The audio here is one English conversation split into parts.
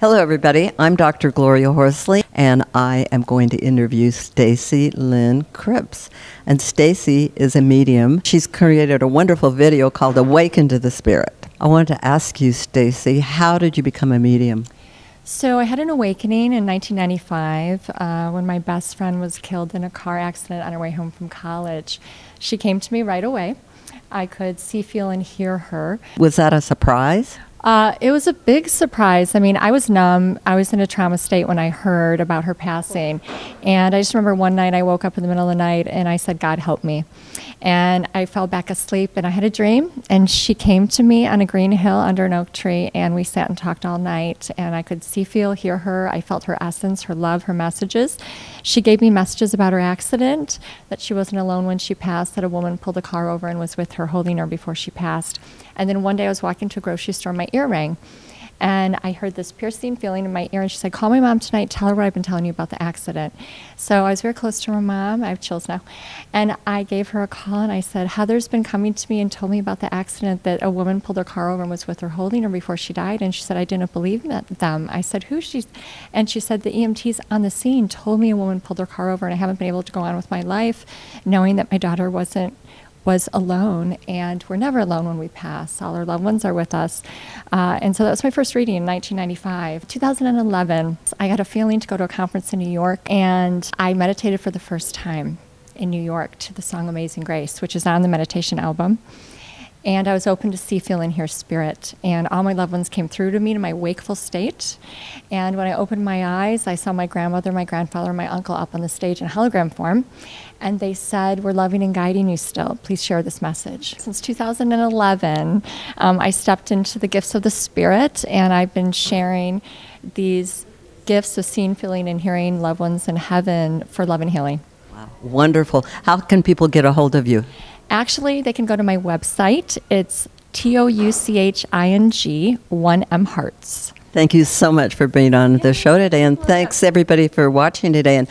Hello, everybody. I'm Dr. Gloria Horsley, and I am going to interview Stacey Lynn Cripps. And Stacey is a medium. She's created a wonderful video called "Awaken to the Spirit." I wanted to ask you, Stacey, how did you become a medium? So I had an awakening in 1995 uh, when my best friend was killed in a car accident on her way home from college. She came to me right away. I could see, feel, and hear her. Was that a surprise? Uh, it was a big surprise. I mean, I was numb. I was in a trauma state when I heard about her passing. And I just remember one night I woke up in the middle of the night and I said, God, help me. And I fell back asleep and I had a dream. And she came to me on a green hill under an oak tree and we sat and talked all night. And I could see, feel, hear her. I felt her essence, her love, her messages. She gave me messages about her accident, that she wasn't alone when she passed, that a woman pulled a car over and was with her, holding her before she passed. And then one day I was walking to a grocery store, my ear rang. And I heard this piercing feeling in my ear, and she said, Call my mom tonight, tell her what I've been telling you about the accident. So I was very close to my mom. I have chills now. And I gave her a call and I said, Heather's been coming to me and told me about the accident that a woman pulled her car over and was with her holding her before she died. And she said, I didn't believe them. I said, Who? She, and she said, The EMTs on the scene told me a woman pulled her car over, and I haven't been able to go on with my life knowing that my daughter wasn't was alone, and we're never alone when we pass. All our loved ones are with us. Uh, and so that was my first reading in 1995. 2011, I got a feeling to go to a conference in New York, and I meditated for the first time in New York to the song Amazing Grace, which is on the meditation album. And I was open to see, feel, and hear spirit. And all my loved ones came through to me in my wakeful state. And when I opened my eyes, I saw my grandmother, my grandfather, and my uncle up on the stage in hologram form. And they said, We're loving and guiding you still. Please share this message. Since 2011, um, I stepped into the gifts of the spirit, and I've been sharing these gifts of seeing, feeling, and hearing loved ones in heaven for love and healing. Wonderful. How can people get a hold of you? Actually, they can go to my website. It's T O U C H I N G 1M Hearts. Thank you so much for being on the show today, and thanks everybody for watching today. And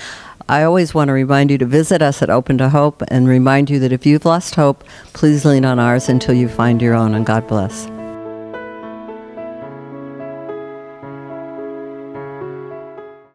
I always want to remind you to visit us at Open to Hope and remind you that if you've lost hope, please lean on ours until you find your own, and God bless.